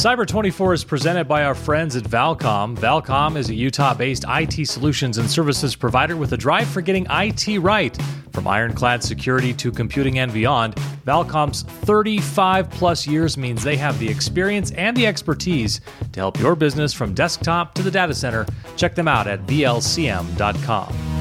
Cyber 24 is presented by our friends at Valcom. Valcom is a Utah based IT solutions and services provider with a drive for getting IT right. From ironclad security to computing and beyond, Valcom's 35 plus years means they have the experience and the expertise to help your business from desktop to the data center. Check them out at VLCM.com.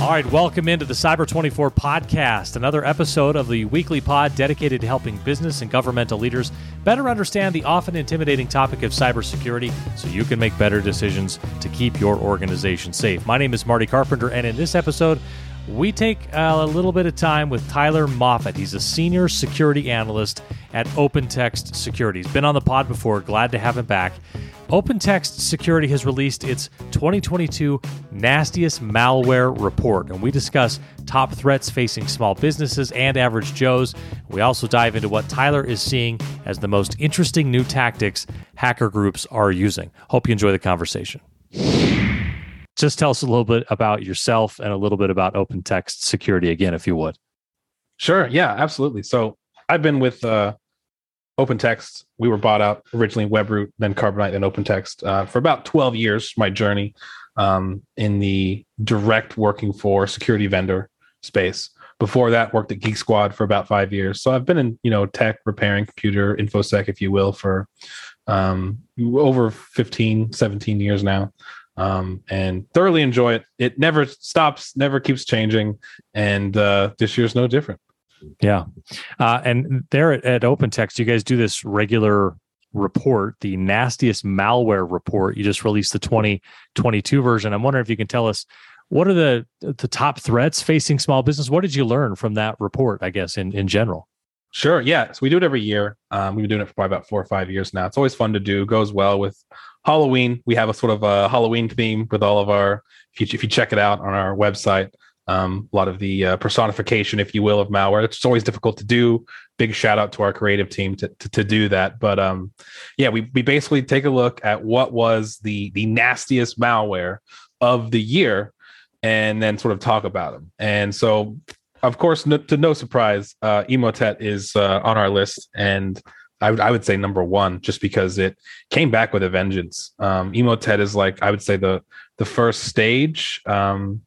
All right, welcome into the Cyber 24 podcast, another episode of the weekly pod dedicated to helping business and governmental leaders better understand the often intimidating topic of cybersecurity so you can make better decisions to keep your organization safe. My name is Marty Carpenter, and in this episode, we take uh, a little bit of time with Tyler Moffat. He's a senior security analyst at OpenText Security. He's been on the pod before, glad to have him back. OpenText Security has released its 2022 Nastiest Malware Report, and we discuss top threats facing small businesses and average Joes. We also dive into what Tyler is seeing as the most interesting new tactics hacker groups are using. Hope you enjoy the conversation. Just tell us a little bit about yourself and a little bit about OpenText Security again, if you would. Sure. Yeah, absolutely. So I've been with uh, OpenText. We were bought out originally Webroot, then Carbonite, and OpenText uh, for about 12 years. My journey um, in the direct working for security vendor space. Before that, worked at Geek Squad for about five years. So I've been in you know tech, repairing computer, infosec, if you will, for um, over 15, 17 years now. Um, and thoroughly enjoy it. It never stops, never keeps changing, and uh, this year's no different. Yeah. Uh, and there at, at OpenText, you guys do this regular report, the nastiest malware report. You just released the 2022 version. I'm wondering if you can tell us what are the the top threats facing small business? What did you learn from that report, I guess, in, in general? Sure. Yeah. So we do it every year. Um, we've been doing it for probably about four or five years now. It's always fun to do. Goes well with Halloween. We have a sort of a Halloween theme with all of our. If you, if you check it out on our website, um, a lot of the uh, personification, if you will, of malware. It's always difficult to do. Big shout out to our creative team to, to, to do that. But um, yeah, we, we basically take a look at what was the the nastiest malware of the year, and then sort of talk about them. And so, of course, no, to no surprise, uh, Emotet is uh, on our list, and I would I would say number one just because it came back with a vengeance. Um, Emotet is like I would say the the first stage. Um,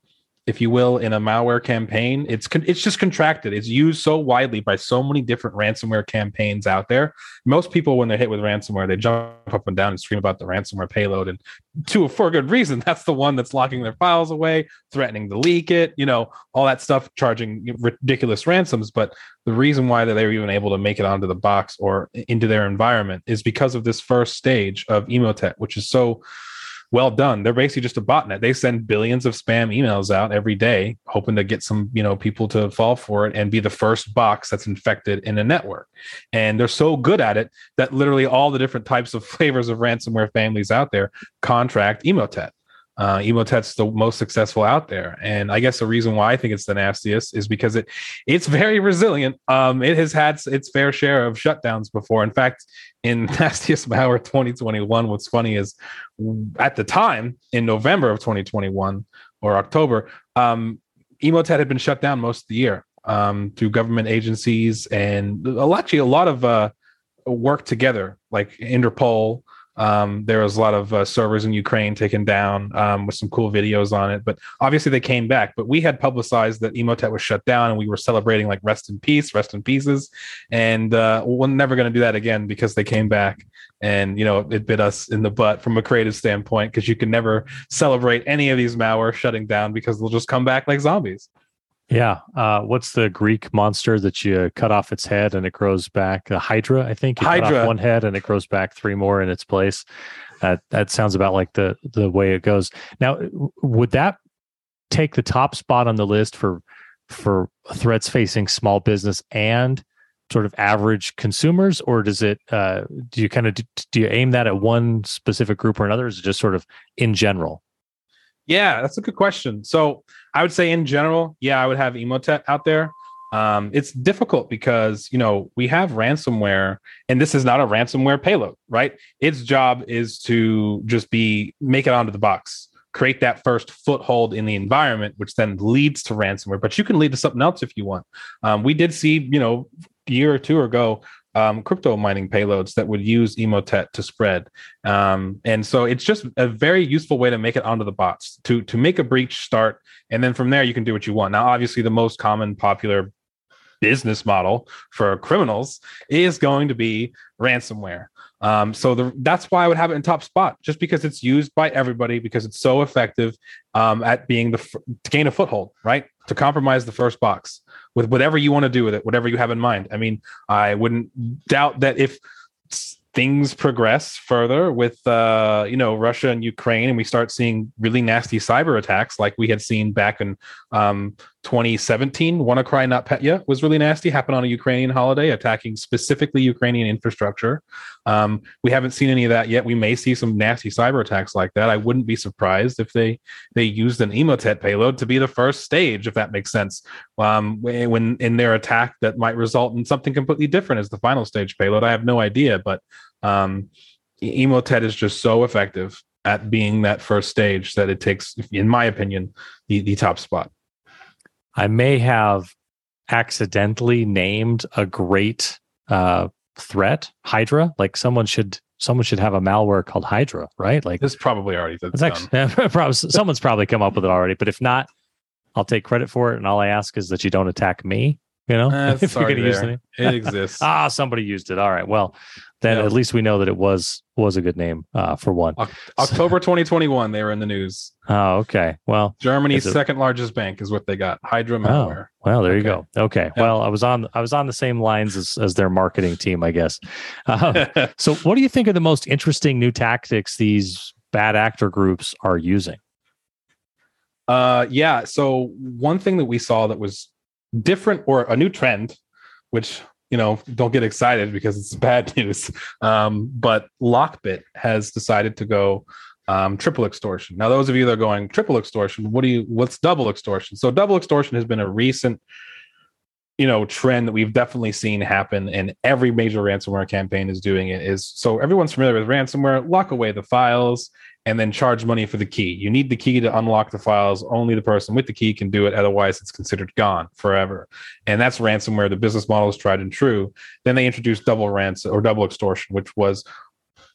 if you will, in a malware campaign. It's con- it's just contracted. It's used so widely by so many different ransomware campaigns out there. Most people, when they're hit with ransomware, they jump up and down and scream about the ransomware payload, and to for good reason. That's the one that's locking their files away, threatening to leak it. You know, all that stuff, charging ridiculous ransoms. But the reason why that they were even able to make it onto the box or into their environment is because of this first stage of Emotet, which is so well done. They're basically just a botnet. They send billions of spam emails out every day, hoping to get some, you know, people to fall for it and be the first box that's infected in a network. And they're so good at it that literally all the different types of flavors of ransomware families out there contract Emotet uh, Emotet's the most successful out there, and I guess the reason why I think it's the nastiest is because it it's very resilient. Um, it has had its fair share of shutdowns before. In fact, in nastiest malware 2021, what's funny is at the time in November of 2021 or October, um, Emotet had been shut down most of the year um, through government agencies and actually a lot of uh, work together, like Interpol. Um, there was a lot of uh, servers in Ukraine taken down um, with some cool videos on it, but obviously they came back. But we had publicized that Emotet was shut down, and we were celebrating like rest in peace, rest in pieces, and uh, we're never going to do that again because they came back, and you know it bit us in the butt from a creative standpoint because you can never celebrate any of these malware shutting down because they'll just come back like zombies. Yeah. Uh, what's the Greek monster that you cut off its head and it grows back? A Hydra, I think. You Hydra. one head and it grows back three more in its place. That that sounds about like the the way it goes. Now, would that take the top spot on the list for for threats facing small business and sort of average consumers, or does it? Uh, do you kind of do you aim that at one specific group or another? Is it just sort of in general? Yeah, that's a good question. So I would say in general, yeah, I would have Emotet out there. Um, it's difficult because you know we have ransomware, and this is not a ransomware payload, right? Its job is to just be make it onto the box, create that first foothold in the environment, which then leads to ransomware. But you can lead to something else if you want. Um, we did see, you know, a year or two ago, um, crypto mining payloads that would use Emotet to spread. Um, and so it's just a very useful way to make it onto the bots to to make a breach start, and then from there you can do what you want. Now, obviously, the most common popular business model for criminals is going to be ransomware. Um, so the, that's why I would have it in top spot, just because it's used by everybody, because it's so effective um, at being the to gain a foothold, right? To compromise the first box with whatever you want to do with it, whatever you have in mind. I mean, I wouldn't doubt that if things progress further with uh, you know Russia and Ukraine, and we start seeing really nasty cyber attacks like we had seen back in um, 2017. WannaCry NotPetya was really nasty, happened on a Ukrainian holiday, attacking specifically Ukrainian infrastructure. Um, we haven't seen any of that yet. We may see some nasty cyber attacks like that. I wouldn't be surprised if they they used an Emotet payload to be the first stage, if that makes sense. Um, when in their attack that might result in something completely different as the final stage payload. I have no idea, but um, Emotet is just so effective at being that first stage that it takes, in my opinion, the, the top spot. I may have accidentally named a great uh, threat, Hydra. Like someone should someone should have a malware called Hydra, right? Like this probably already. It's actually someone's probably come up with it already. But if not, I'll take credit for it, and all I ask is that you don't attack me. You know, uh, if you're going to use it, it exists. ah, somebody used it. All right. Well, then yeah. at least we know that it was was a good name uh, for one. October 2021, they were in the news. Oh, okay. Well, Germany's second largest bank is what they got. Hydra malware. Oh, well, there okay. you go. Okay. Yeah. Well, I was on I was on the same lines as, as their marketing team, I guess. Uh, so, what do you think are the most interesting new tactics these bad actor groups are using? Uh, yeah. So one thing that we saw that was different or a new trend, which you know don't get excited because it's bad news. Um, but Lockbit has decided to go um, triple extortion. Now, those of you that are going triple extortion, what do you? What's double extortion? So, double extortion has been a recent you know trend that we've definitely seen happen and every major ransomware campaign is doing it is so everyone's familiar with ransomware lock away the files and then charge money for the key. You need the key to unlock the files. Only the person with the key can do it. Otherwise, it's considered gone forever. And that's ransomware. The business model is tried and true. Then they introduced double ransom or double extortion, which was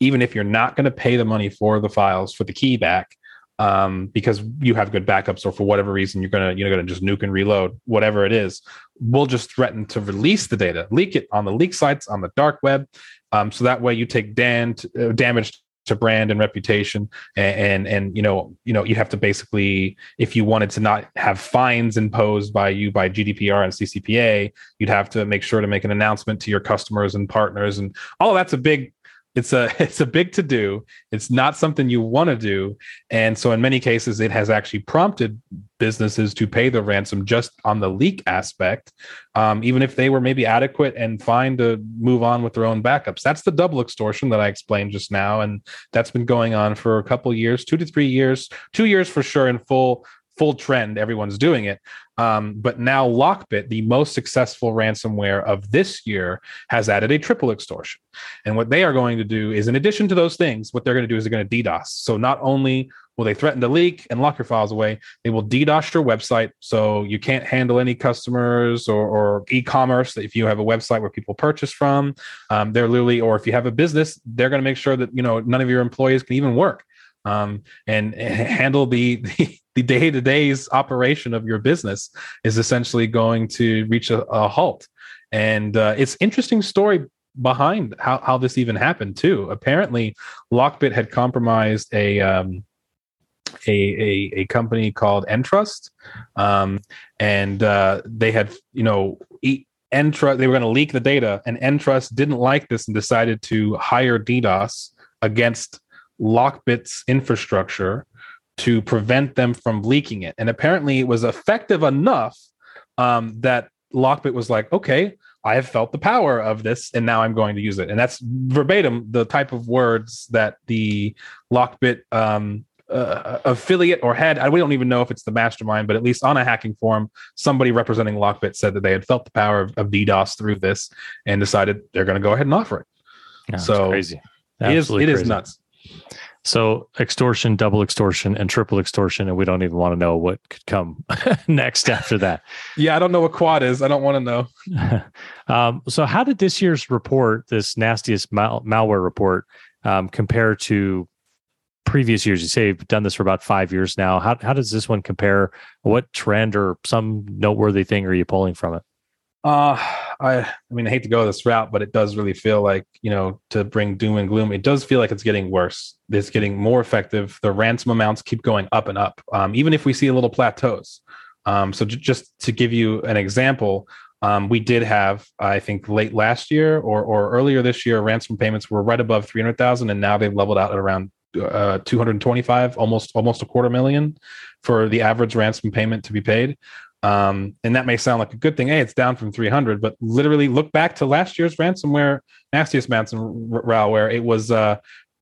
even if you're not going to pay the money for the files for the key back, um, because you have good backups or for whatever reason you're gonna you're gonna just nuke and reload whatever it is we'll just threaten to release the data leak it on the leak sites on the dark web. Um, so that way you take dan- uh, damage to brand and reputation and, and, and you know you know you have to basically if you wanted to not have fines imposed by you by GDPR and CCPA you'd have to make sure to make an announcement to your customers and partners and all that's a big it's a it's a big to do it's not something you want to do. And so in many cases it has actually prompted businesses to pay the ransom just on the leak aspect um, even if they were maybe adequate and fine to move on with their own backups. That's the double extortion that i explained just now and that's been going on for a couple years two to three years two years for sure in full full trend. Everyone's doing it. Um, but now Lockbit, the most successful ransomware of this year, has added a triple extortion. And what they are going to do is, in addition to those things, what they're going to do is they're going to DDoS. So not only will they threaten to leak and lock your files away, they will DDoS your website. So you can't handle any customers or, or e-commerce if you have a website where people purchase from. Um, they're literally, or if you have a business, they're going to make sure that you know none of your employees can even work um, and handle the, the the day to day's operation of your business is essentially going to reach a, a halt. And uh, it's interesting story behind how, how this even happened too. Apparently, Lockbit had compromised a um, a, a, a company called Entrust, um, and uh, they had you know eat, Entrust. They were going to leak the data, and Entrust didn't like this and decided to hire DDoS against Lockbit's infrastructure to prevent them from leaking it. And apparently, it was effective enough um, that Lockbit was like, okay, I have felt the power of this, and now I'm going to use it. And that's verbatim the type of words that the Lockbit um, uh, affiliate or head. I, we don't even know if it's the mastermind, but at least on a hacking forum, somebody representing Lockbit said that they had felt the power of, of DDoS through this and decided they're going to go ahead and offer it. so crazy. It is, it is nuts. So extortion, double extortion, and triple extortion, and we don't even want to know what could come next after that. yeah, I don't know what quad is. I don't want to know. um, so, how did this year's report, this nastiest mal- malware report, um, compare to previous years? You say you've done this for about five years now. How how does this one compare? What trend or some noteworthy thing are you pulling from it? Uh, I, I mean, I hate to go this route, but it does really feel like, you know, to bring doom and gloom, it does feel like it's getting worse. It's getting more effective. The ransom amounts keep going up and up, um, even if we see a little plateaus. Um, so j- just to give you an example, um, we did have, I think, late last year or or earlier this year, ransom payments were right above three hundred thousand, and now they've leveled out at around uh, two hundred twenty-five, almost almost a quarter million for the average ransom payment to be paid. Um, and that may sound like a good thing. Hey, it's down from 300, but literally look back to last year's ransomware, nastiest ransomware. It was uh,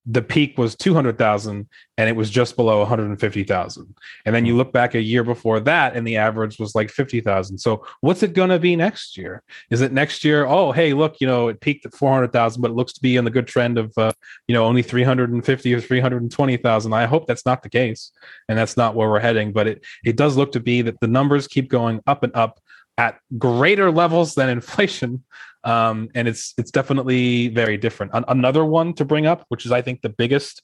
the peak was 200,000 and it was just below 150,000. And then you look back a year before that and the average was like 50,000. So what's it going to be next year? Is it next year? Oh, hey, look, you know, it peaked at 400,000, but it looks to be in the good trend of, uh, you know, only 350 or 320,000. I hope that's not the case. And that's not where we're heading, but it, it does look to be that the numbers keep going up and up at greater levels than inflation um, and it's it's definitely very different. An- another one to bring up, which is I think the biggest,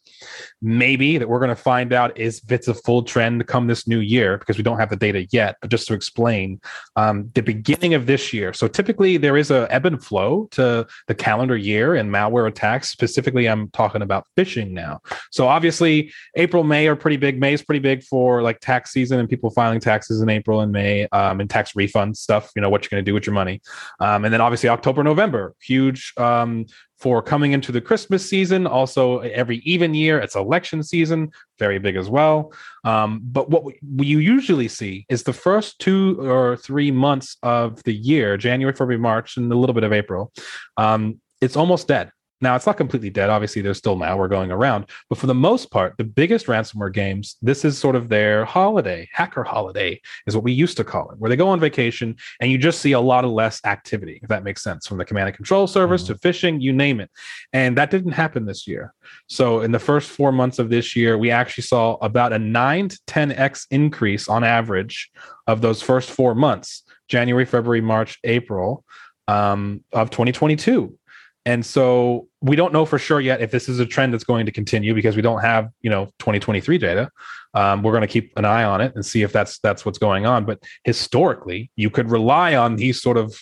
maybe that we're going to find out is if it's a full trend come this new year because we don't have the data yet. But just to explain, um, the beginning of this year. So typically there is a ebb and flow to the calendar year and malware attacks. Specifically, I'm talking about phishing now. So obviously April, May are pretty big. May is pretty big for like tax season and people filing taxes in April and May um, and tax refund stuff. You know what you're going to do with your money, um, and then obviously October October, November, huge um, for coming into the Christmas season. Also, every even year, it's election season, very big as well. Um, but what we, you usually see is the first two or three months of the year, January, February, March, and a little bit of April. Um, it's almost dead. Now, it's not completely dead. Obviously, there's still malware going around. But for the most part, the biggest ransomware games, this is sort of their holiday, hacker holiday is what we used to call it, where they go on vacation and you just see a lot of less activity, if that makes sense, from the command and control servers mm-hmm. to phishing, you name it. And that didn't happen this year. So in the first four months of this year, we actually saw about a 9 to 10x increase on average of those first four months January, February, March, April um, of 2022 and so we don't know for sure yet if this is a trend that's going to continue because we don't have, you know, 2023 data. Um, we're going to keep an eye on it and see if that's that's what's going on. But historically, you could rely on these sort of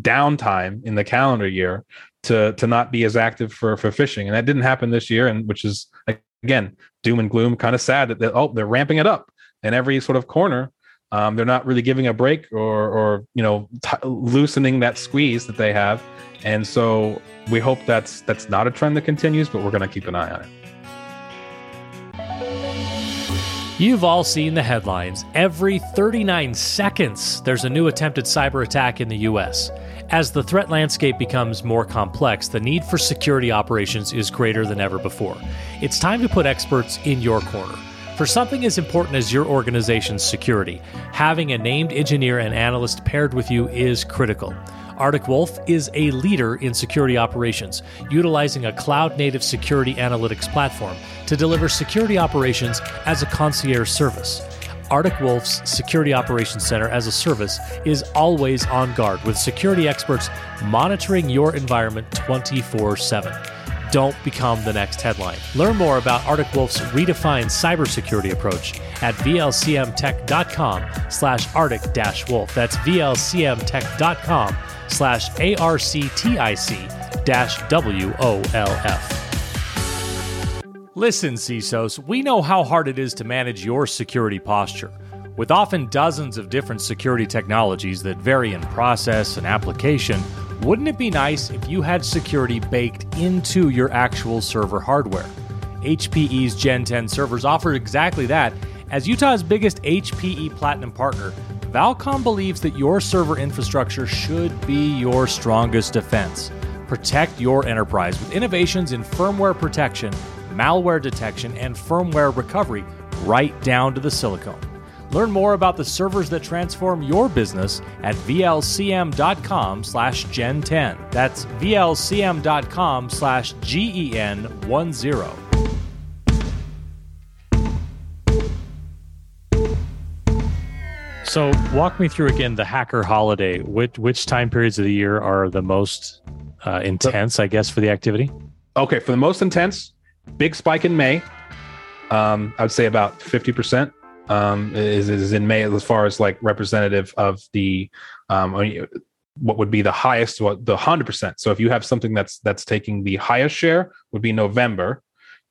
downtime in the calendar year to to not be as active for for phishing, and that didn't happen this year. And which is again doom and gloom, kind of sad that, that oh they're ramping it up in every sort of corner. Um, they're not really giving a break or or you know t- loosening that squeeze that they have and so we hope that's that's not a trend that continues, but we're going to keep an eye on it. You've all seen the headlines. Every 39 seconds, there's a new attempted cyber attack in the US. As the threat landscape becomes more complex, the need for security operations is greater than ever before. It's time to put experts in your corner. For something as important as your organization's security, having a named engineer and analyst paired with you is critical. Arctic Wolf is a leader in security operations, utilizing a cloud native security analytics platform to deliver security operations as a concierge service. Arctic Wolf's Security Operations Center as a service is always on guard with security experts monitoring your environment 24 7 don't become the next headline. Learn more about Arctic Wolf's redefined cybersecurity approach at vlcmtech.com slash arctic-wolf. That's vlcmtech.com slash arctic dash wolf. Listen, CISOs, we know how hard it is to manage your security posture. With often dozens of different security technologies that vary in process and application, wouldn't it be nice if you had security baked into your actual server hardware? HPE's Gen 10 servers offer exactly that. As Utah's biggest HPE Platinum partner, Valcom believes that your server infrastructure should be your strongest defense. Protect your enterprise with innovations in firmware protection, malware detection, and firmware recovery right down to the silicon. Learn more about the servers that transform your business at vlcm.com slash gen10. That's vlcm.com slash gen10. So walk me through again the hacker holiday. Which which time periods of the year are the most uh, intense, I guess, for the activity? Okay, for the most intense, big spike in May. Um, I would say about fifty percent um, is is in May as far as like representative of the um, what would be the highest, what the hundred percent. So if you have something that's that's taking the highest share, would be November,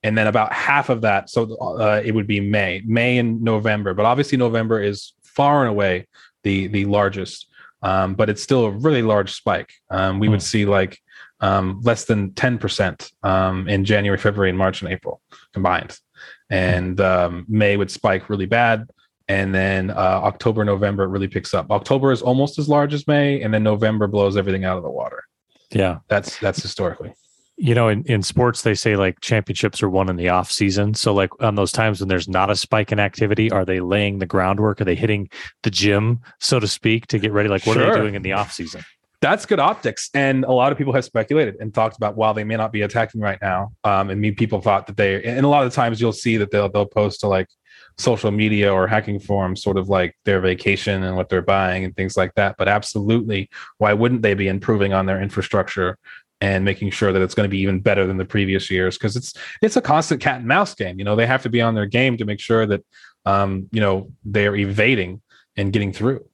and then about half of that, so uh, it would be May, May and November. But obviously November is far and away the the largest, um, but it's still a really large spike. Um, we mm. would hmm. see like um, less than ten percent um, in January, February, and March and April combined, and um, May would spike really bad. And then uh, October, November, it really picks up. October is almost as large as May, and then November blows everything out of the water. Yeah, that's that's historically you know in, in sports they say like championships are won in the off season so like on those times when there's not a spike in activity are they laying the groundwork are they hitting the gym so to speak to get ready like what sure. are they doing in the off season that's good optics and a lot of people have speculated and talked about while they may not be attacking right now um, and me people thought that they and a lot of times you'll see that they'll they'll post to like social media or hacking forums sort of like their vacation and what they're buying and things like that but absolutely why wouldn't they be improving on their infrastructure and making sure that it's going to be even better than the previous years because it's it's a constant cat and mouse game. You know, they have to be on their game to make sure that um, you know they're evading and getting through.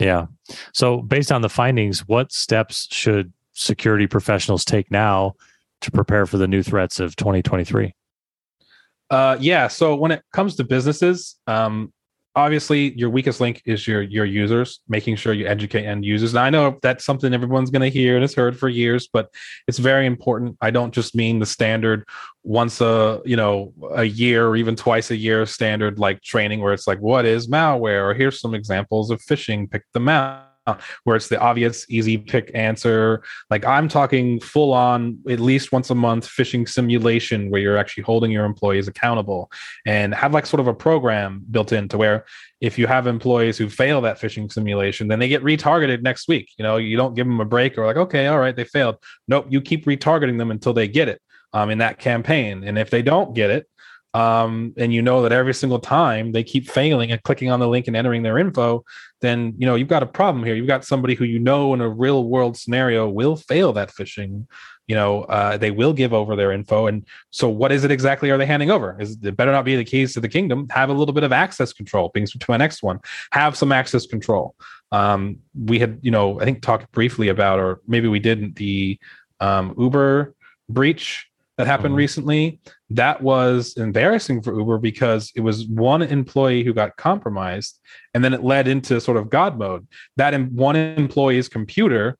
Yeah. So based on the findings, what steps should security professionals take now to prepare for the new threats of 2023? Uh, yeah. So when it comes to businesses, um, obviously your weakest link is your your users making sure you educate end users. I know that's something everyone's going to hear and has heard for years but it's very important. I don't just mean the standard once a you know a year or even twice a year standard like training where it's like what is malware? Or here's some examples of phishing. Pick them out where it's the obvious, easy pick answer. Like I'm talking full on, at least once a month, phishing simulation where you're actually holding your employees accountable and have like sort of a program built in to where if you have employees who fail that phishing simulation, then they get retargeted next week. You know, you don't give them a break or like, okay, all right, they failed. Nope, you keep retargeting them until they get it um, in that campaign. And if they don't get it, um, and you know that every single time they keep failing and clicking on the link and entering their info, then you know you've got a problem here. You've got somebody who you know in a real world scenario will fail that phishing. You know, uh, they will give over their info. And so, what is it exactly are they handing over? Is it better not be the keys to the kingdom? Have a little bit of access control. Brings to my next one. Have some access control. Um, we had, you know, I think talked briefly about, or maybe we didn't, the um, Uber breach that happened mm-hmm. recently. That was embarrassing for Uber because it was one employee who got compromised, and then it led into sort of God mode. That one employee's computer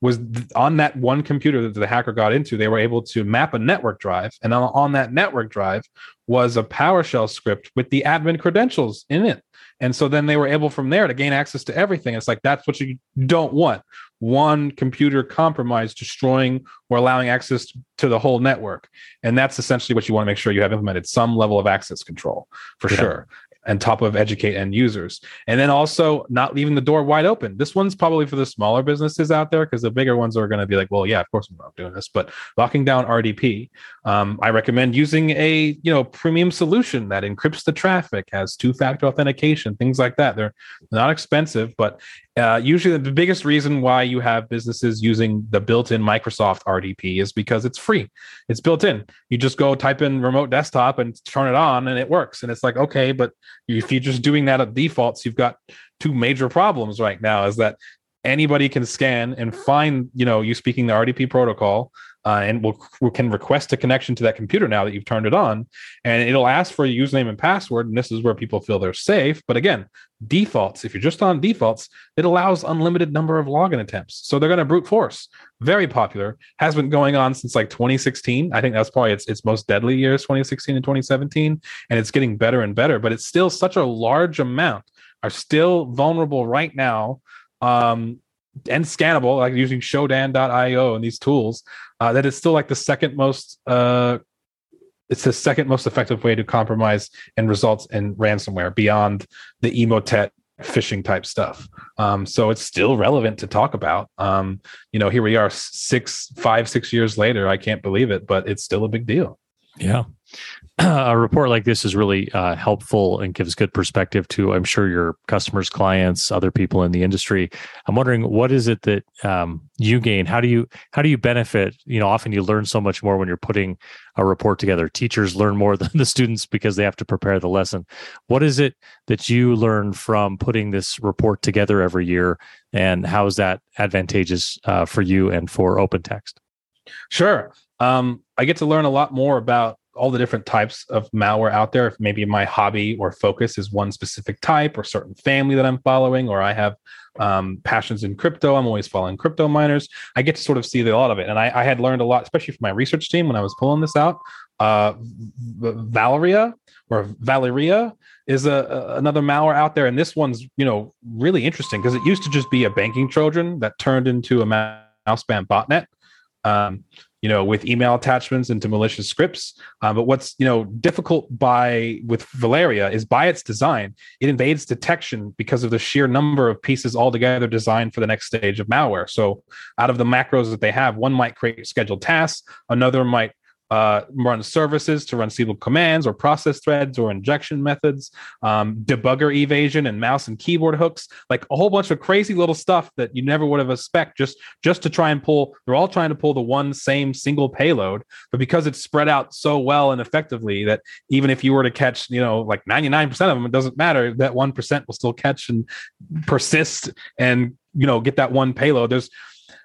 was on that one computer that the hacker got into. They were able to map a network drive, and on that network drive was a PowerShell script with the admin credentials in it. And so then they were able from there to gain access to everything. It's like that's what you don't want. One computer compromise destroying or allowing access to the whole network. And that's essentially what you want to make sure you have implemented some level of access control for yeah. sure and top of educate end users. And then also not leaving the door wide open. This one's probably for the smaller businesses out there because the bigger ones are going to be like, well, yeah, of course I'm not doing this. But locking down RDP, um, I recommend using a you know premium solution that encrypts the traffic, has two-factor authentication, things like that. They're not expensive, but uh, usually the biggest reason why you have businesses using the built-in Microsoft RDP is because it's free. It's built in. You just go type in remote desktop and turn it on and it works. And it's like, okay, but if you're just doing that at defaults, you've got two major problems right now is that anybody can scan and find, you know, you speaking the RDP protocol uh, and will, will can request a connection to that computer now that you've turned it on, and it'll ask for a username and password. And this is where people feel they're safe. But again, defaults. If you're just on defaults, it allows unlimited number of login attempts. So they're going to brute force. Very popular. Has been going on since like 2016. I think that's probably its its most deadly years, 2016 and 2017, and it's getting better and better. But it's still such a large amount are still vulnerable right now um, and scannable, like using Shodan.io and these tools, uh, that it's still like the second most. Uh, it's the second most effective way to compromise and results in ransomware beyond the Emotet phishing type stuff. Um, so it's still relevant to talk about. Um, you know, here we are, six, five, six years later. I can't believe it, but it's still a big deal. Yeah. a report like this is really uh, helpful and gives good perspective to, I'm sure, your customers, clients, other people in the industry. I'm wondering what is it that um, you gain? How do you how do you benefit? You know, often you learn so much more when you're putting a report together. Teachers learn more than the students because they have to prepare the lesson. What is it that you learn from putting this report together every year, and how is that advantageous uh, for you and for OpenText? Sure. Um, I get to learn a lot more about all the different types of malware out there. If maybe my hobby or focus is one specific type or certain family that I'm following, or I have um, passions in crypto, I'm always following crypto miners. I get to sort of see a lot of it. And I, I had learned a lot, especially from my research team when I was pulling this out. Uh, Valyria or Valyria is a, a, another malware out there, and this one's you know really interesting because it used to just be a banking trojan that turned into a mouse spam botnet. Um, you know, with email attachments into malicious scripts. Uh, but what's you know difficult by with Valyria is by its design, it invades detection because of the sheer number of pieces altogether designed for the next stage of malware. So, out of the macros that they have, one might create scheduled tasks, another might uh, run services to run SQL commands or process threads or injection methods, um, debugger evasion and mouse and keyboard hooks, like a whole bunch of crazy little stuff that you never would have expect just just to try and pull. They're all trying to pull the one same single payload, but because it's spread out so well and effectively that even if you were to catch, you know, like 99% of them, it doesn't matter. That 1% will still catch and persist and, you know, get that one payload. There's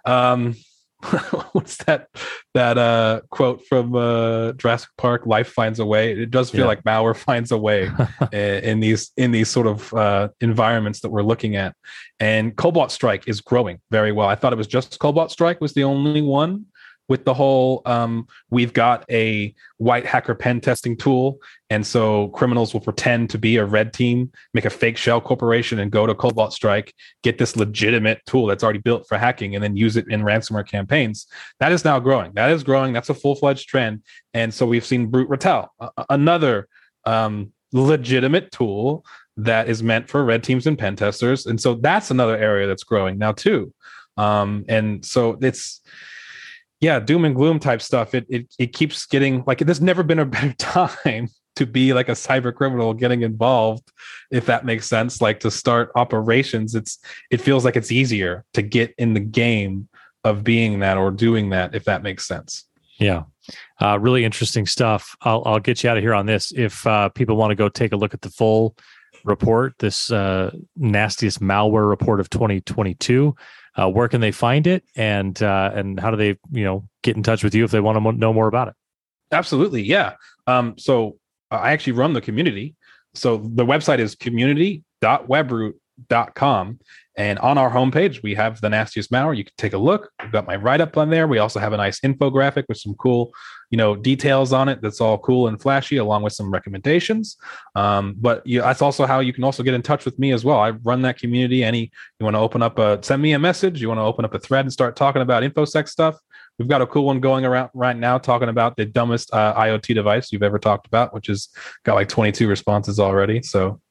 um what's that that uh quote from uh Jurassic Park? Life finds a way. It does feel yeah. like malware finds a way in, in, these in these sort of uh environments that we're looking at. And Cobalt Strike is growing very well. I thought it was just Cobalt Strike was the only one with the whole um, we've got a white hacker pen testing tool. And so criminals will pretend to be a red team make a fake shell corporation and go to cobalt strike get this legitimate tool that's already built for hacking and then use it in ransomware campaigns. That is now growing. That is growing. That's a full-fledged trend. And so we've seen brute ratel another um, legitimate tool that is meant for red teams and pen testers. And so that's another area that's growing now too. Um, and so it's yeah, doom and gloom type stuff. It it it keeps getting like there's never been a better time to be like a cyber criminal getting involved, if that makes sense. Like to start operations, it's it feels like it's easier to get in the game of being that or doing that, if that makes sense. Yeah. Uh, really interesting stuff. I'll, I'll get you out of here on this. If uh, people want to go take a look at the full report, this uh, nastiest malware report of 2022, uh, where can they find it? And uh, and how do they you know get in touch with you if they want to know more about it? Absolutely yeah. Um, so uh, i actually run the community. So the website is community.webroot.com and on our homepage, we have the nastiest malware. You can take a look. We've got my write up on there. We also have a nice infographic with some cool, you know, details on it. That's all cool and flashy, along with some recommendations. Um, but you, that's also how you can also get in touch with me as well. I run that community. Any you want to open up a send me a message. You want to open up a thread and start talking about infosec stuff. We've got a cool one going around right now, talking about the dumbest uh, IoT device you've ever talked about, which has got like 22 responses already. So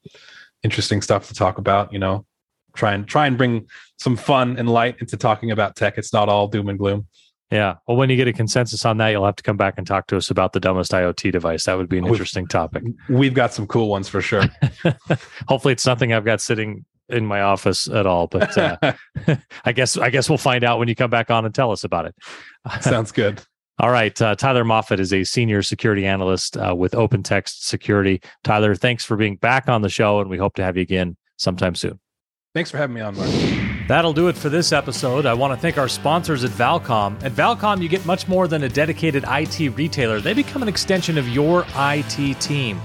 interesting stuff to talk about. You know, try and try and bring some fun and light into talking about tech. It's not all doom and gloom. Yeah. Well, when you get a consensus on that, you'll have to come back and talk to us about the dumbest IoT device. That would be an we've, interesting topic. We've got some cool ones for sure. Hopefully, it's nothing I've got sitting in my office at all. But uh, I guess I guess we'll find out when you come back on and tell us about it. Sounds good. All right. Uh, Tyler Moffat is a senior security analyst uh, with OpenText Security. Tyler, thanks for being back on the show, and we hope to have you again sometime soon. Thanks for having me on, Mark. That'll do it for this episode. I want to thank our sponsors at Valcom. At Valcom, you get much more than a dedicated IT retailer, they become an extension of your IT team.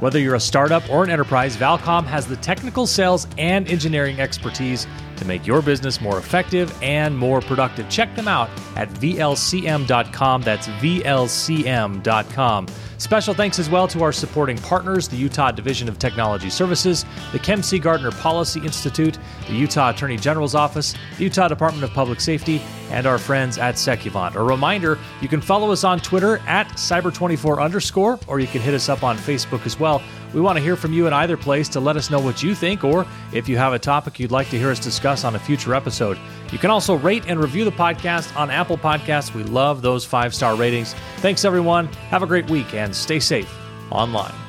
Whether you're a startup or an enterprise, Valcom has the technical sales and engineering expertise to make your business more effective and more productive. Check them out at VLCM.com. That's VLCM.com. Special thanks as well to our supporting partners, the Utah Division of Technology Services, the Kem C. Gardner Policy Institute, the Utah Attorney General's Office, the Utah Department of Public Safety, and our friends at Secuvant. A reminder, you can follow us on Twitter at cyber24 underscore, or you can hit us up on Facebook as well. We want to hear from you in either place to let us know what you think or if you have a topic you'd like to hear us discuss on a future episode. You can also rate and review the podcast on Apple Podcasts. We love those five star ratings. Thanks, everyone. Have a great week and stay safe online.